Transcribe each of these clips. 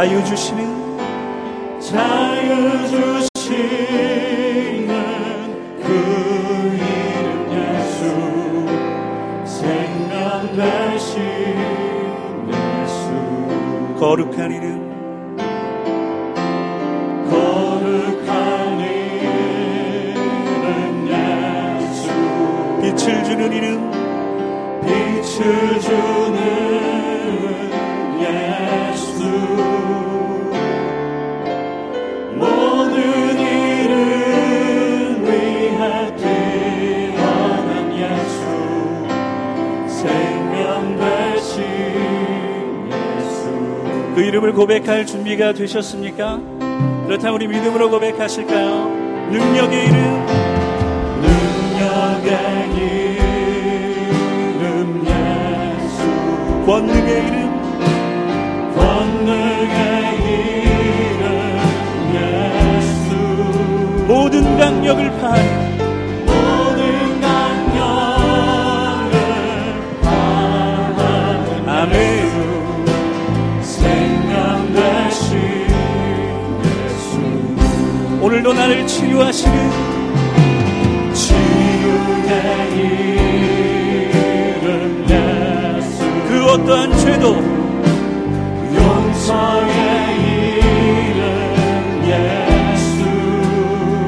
자유 주시는 자유 주시는 그 이름 예수 생명 되신 예수. 거룩한 이름. 빛을 주는 이름. 빛을 주는 믿음을 고백할 준비가 되셨습니까? 그렇다면 우리 믿음으로 고백하실까요? 능력의 이름 능력의 이름 예수 권능의 이름 권능의 이름 예수 모든 강력을 파하는 오늘도 나를 치유하시는 치유의 이름 예수. 그 어떠한 죄도 용서의 이름 예수.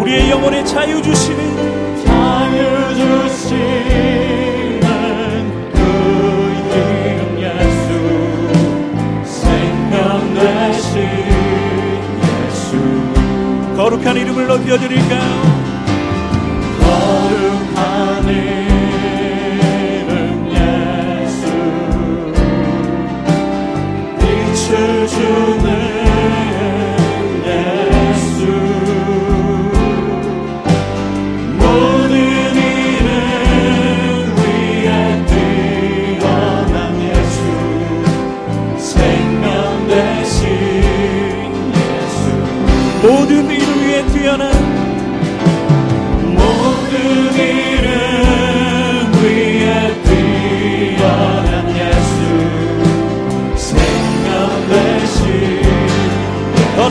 우리의 영혼에 자유 주시는 자유 주시는 이름을 높여드릴까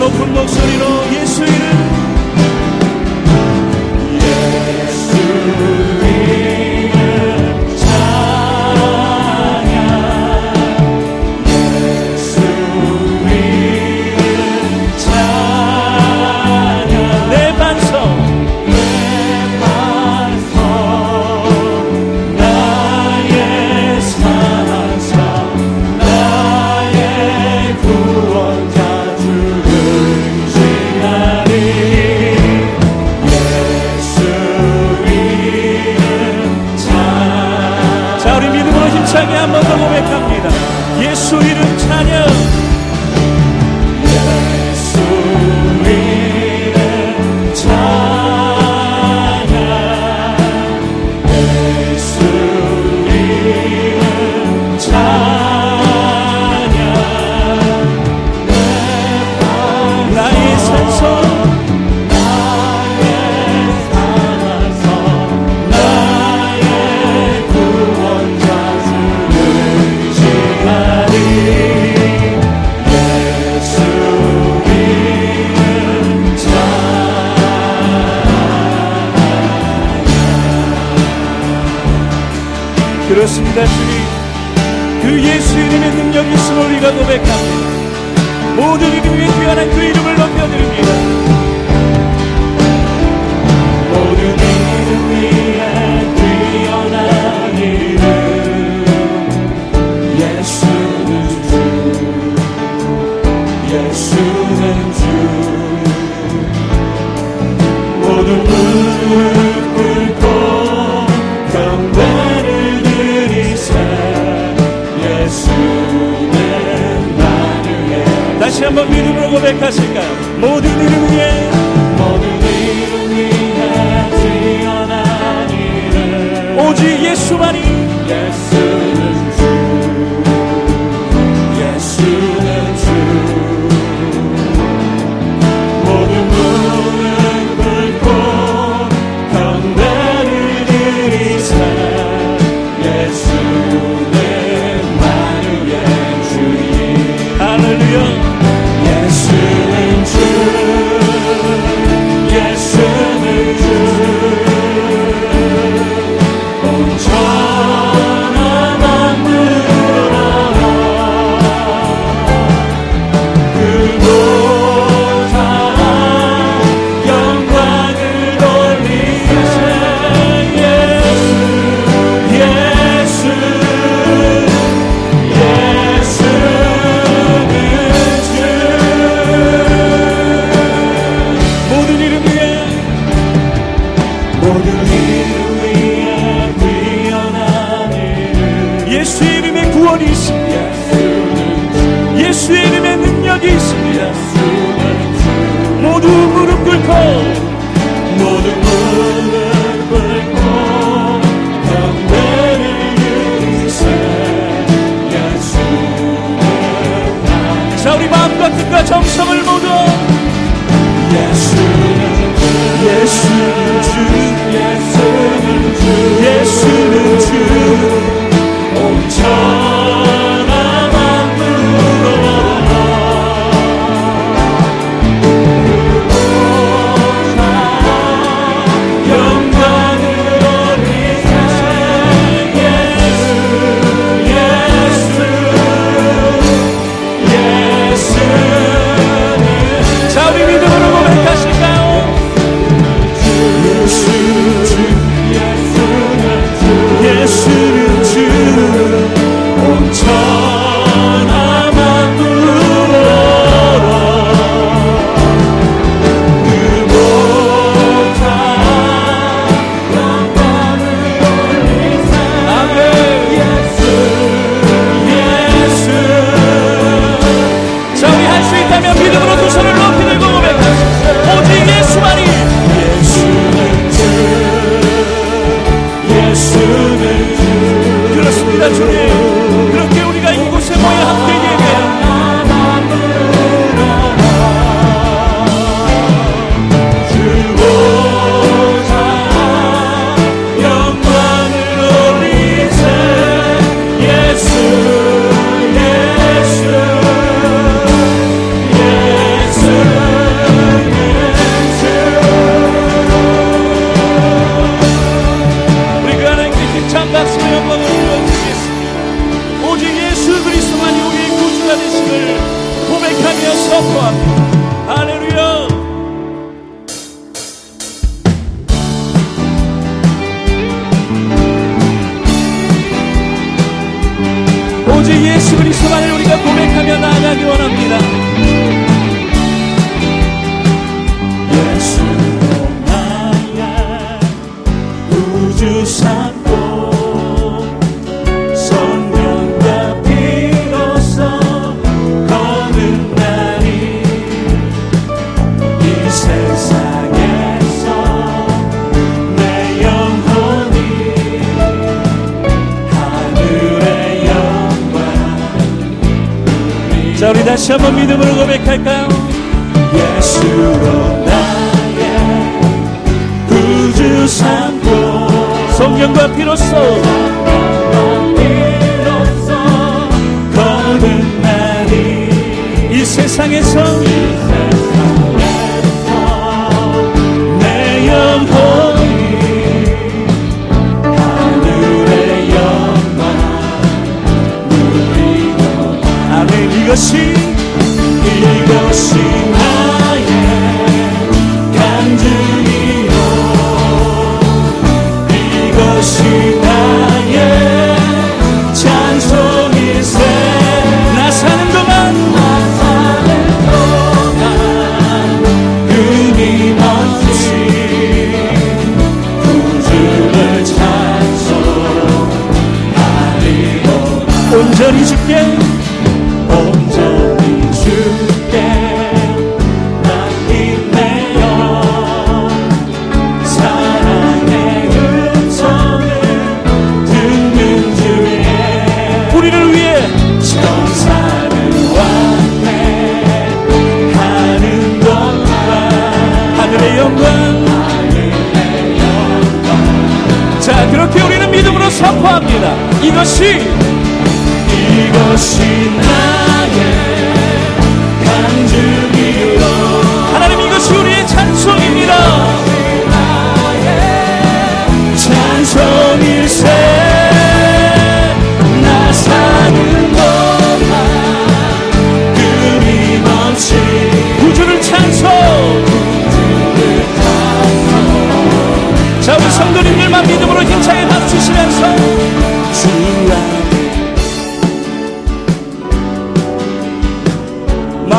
높은 목소리로 다시 한번 믿음으로 고백할까요? 예수로 나의 구주 삼고 성경과 비로소 비로소 거듭나니 이 세상에서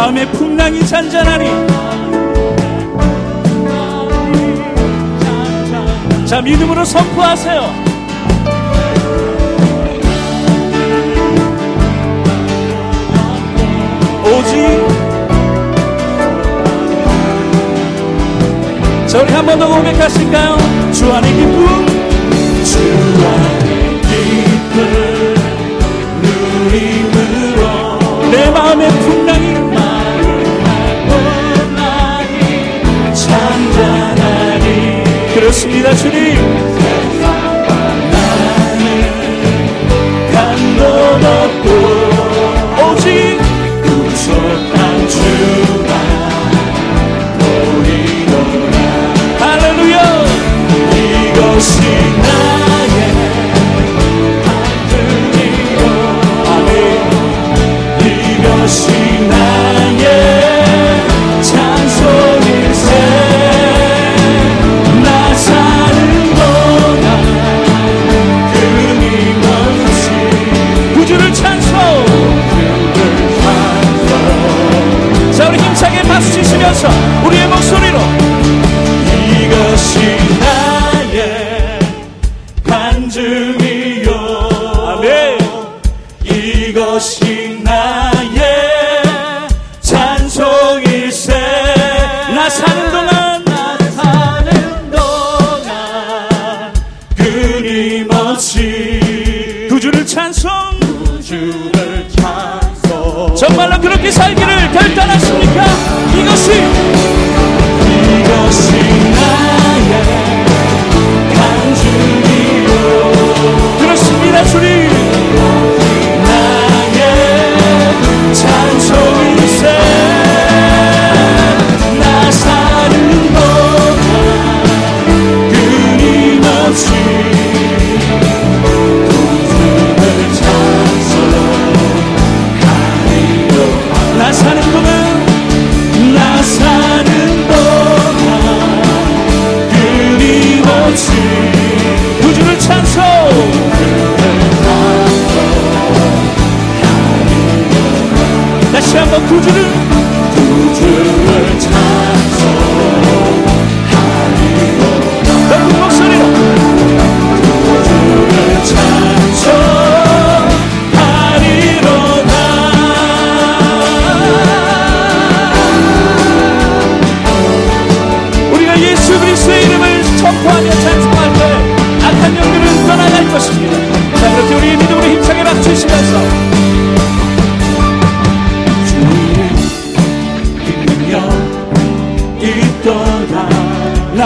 마음의 풍랑이 잔잔하니. 자 믿음으로 선포하세요. 오직 저리 한 번 더 고백하실까요? 주 안의 기쁨. 주 안의 기쁨. 누림으로 내 마음의 풍랑이 그렇습니다 주님.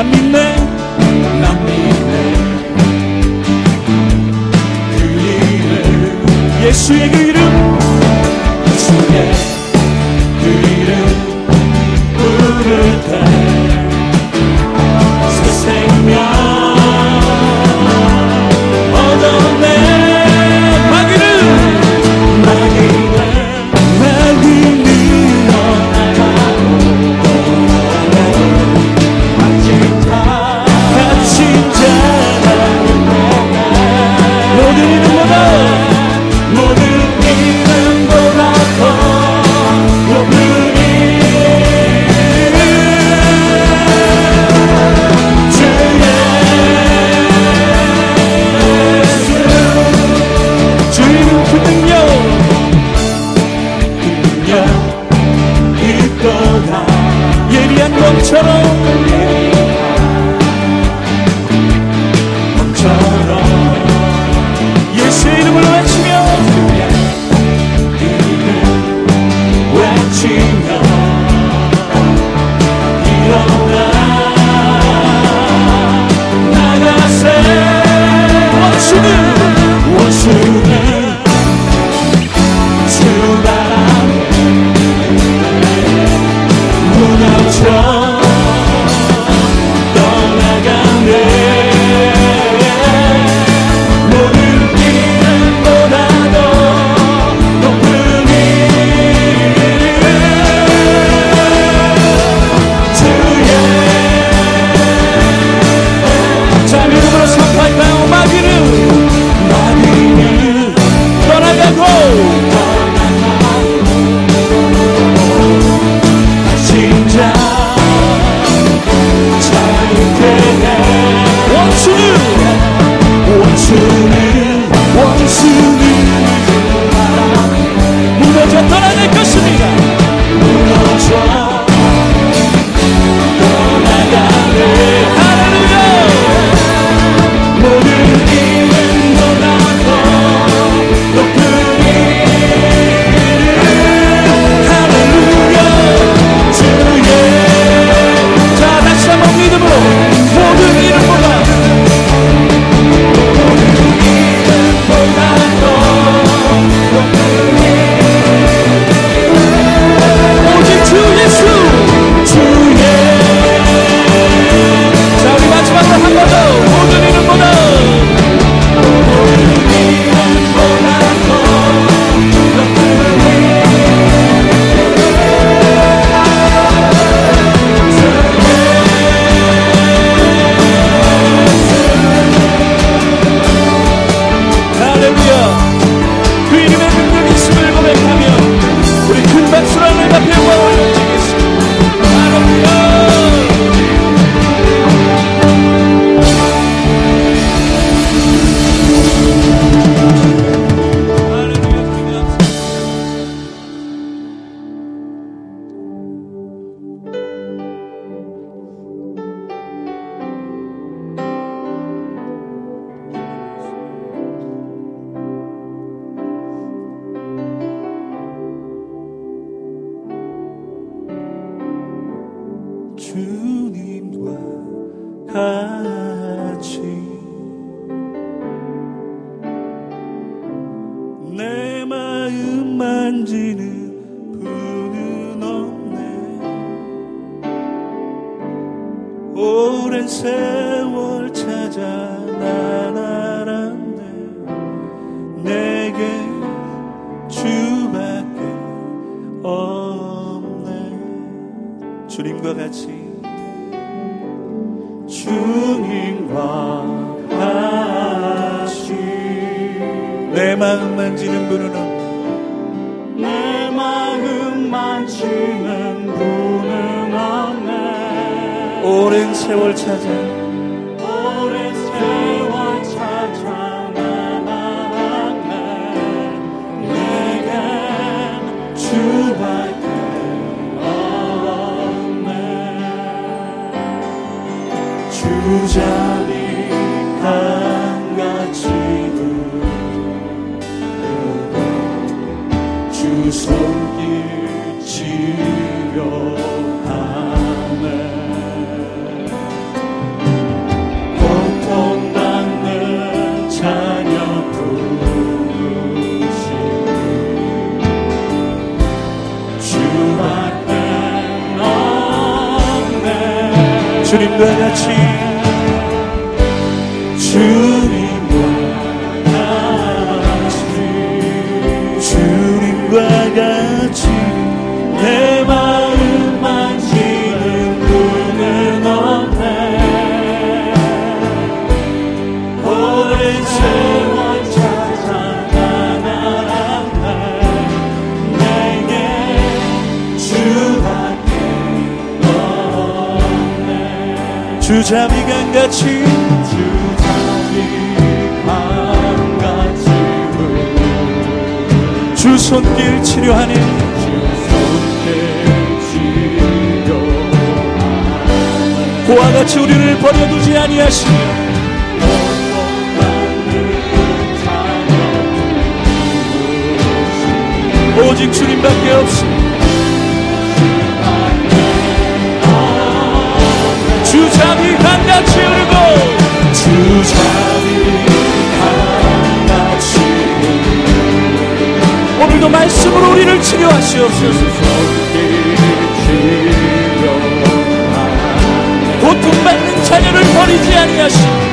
난 믿네. 난 믿네. 그 이름 예수의 그 박수로 하나님 앞에 오랜 세월 찾아 나란한데 내게 주밖에 없네. 주님과 같이 주님과 같이 내 마음 만지는 분은 없내 마음 만지는 오랜 세월 찾아. 오랜 세월 찾아 남아왔네. 내겐 주밖에 없네. 주자리 강같이 흐르고 주 손길 지려 님과 없네 주자비 강같이 주자비 강같이 주 손길 치료하니. 고와 같이 우리를 버려두지 아니하시며 오직 주님밖에 없으니 주자비 강같이 울고 주자비 강같이 오늘도 말씀으로 우리를 치료하시옵소서. 고통받는 자녀를 버리지 아니하시고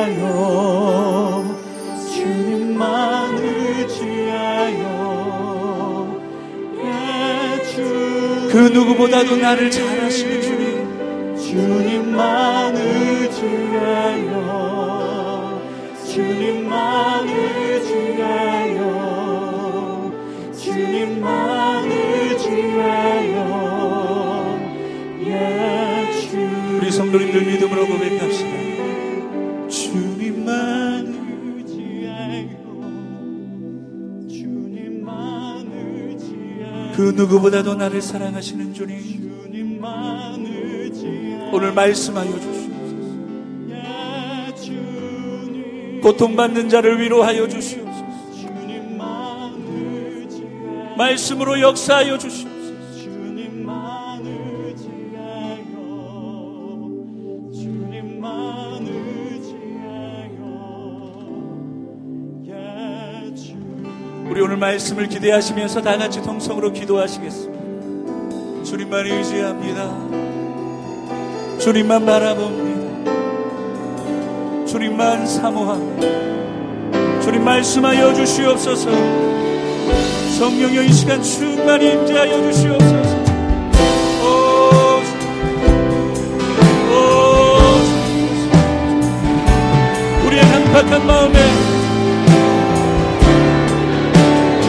의지하여 주님만 의지하여 예, 주. 그 누구보다도 나를 잘 아시는 주님 주님만 의지하여 주님만 의지하여 주님만 의지하여 예 주. 우리 성도님들 믿음으로 고백합시다. 그 누구보다도 나를 사랑하시는 주님 오늘 말씀하여 주시옵소서. 고통받는 자를 위로하여 주시옵소서. 말씀으로 역사하여 주시옵소서. 말씀을 기대하시면서 다 같이 통성으로 기도하시겠습니다. 주님만 의지합니다. 주님만 바라봅니다. 주님만 사모합니다. 주님 말씀하여 주시옵소서. 성령여 이 시간 충만히 임재하여 주시옵소서. 강팍한 마음에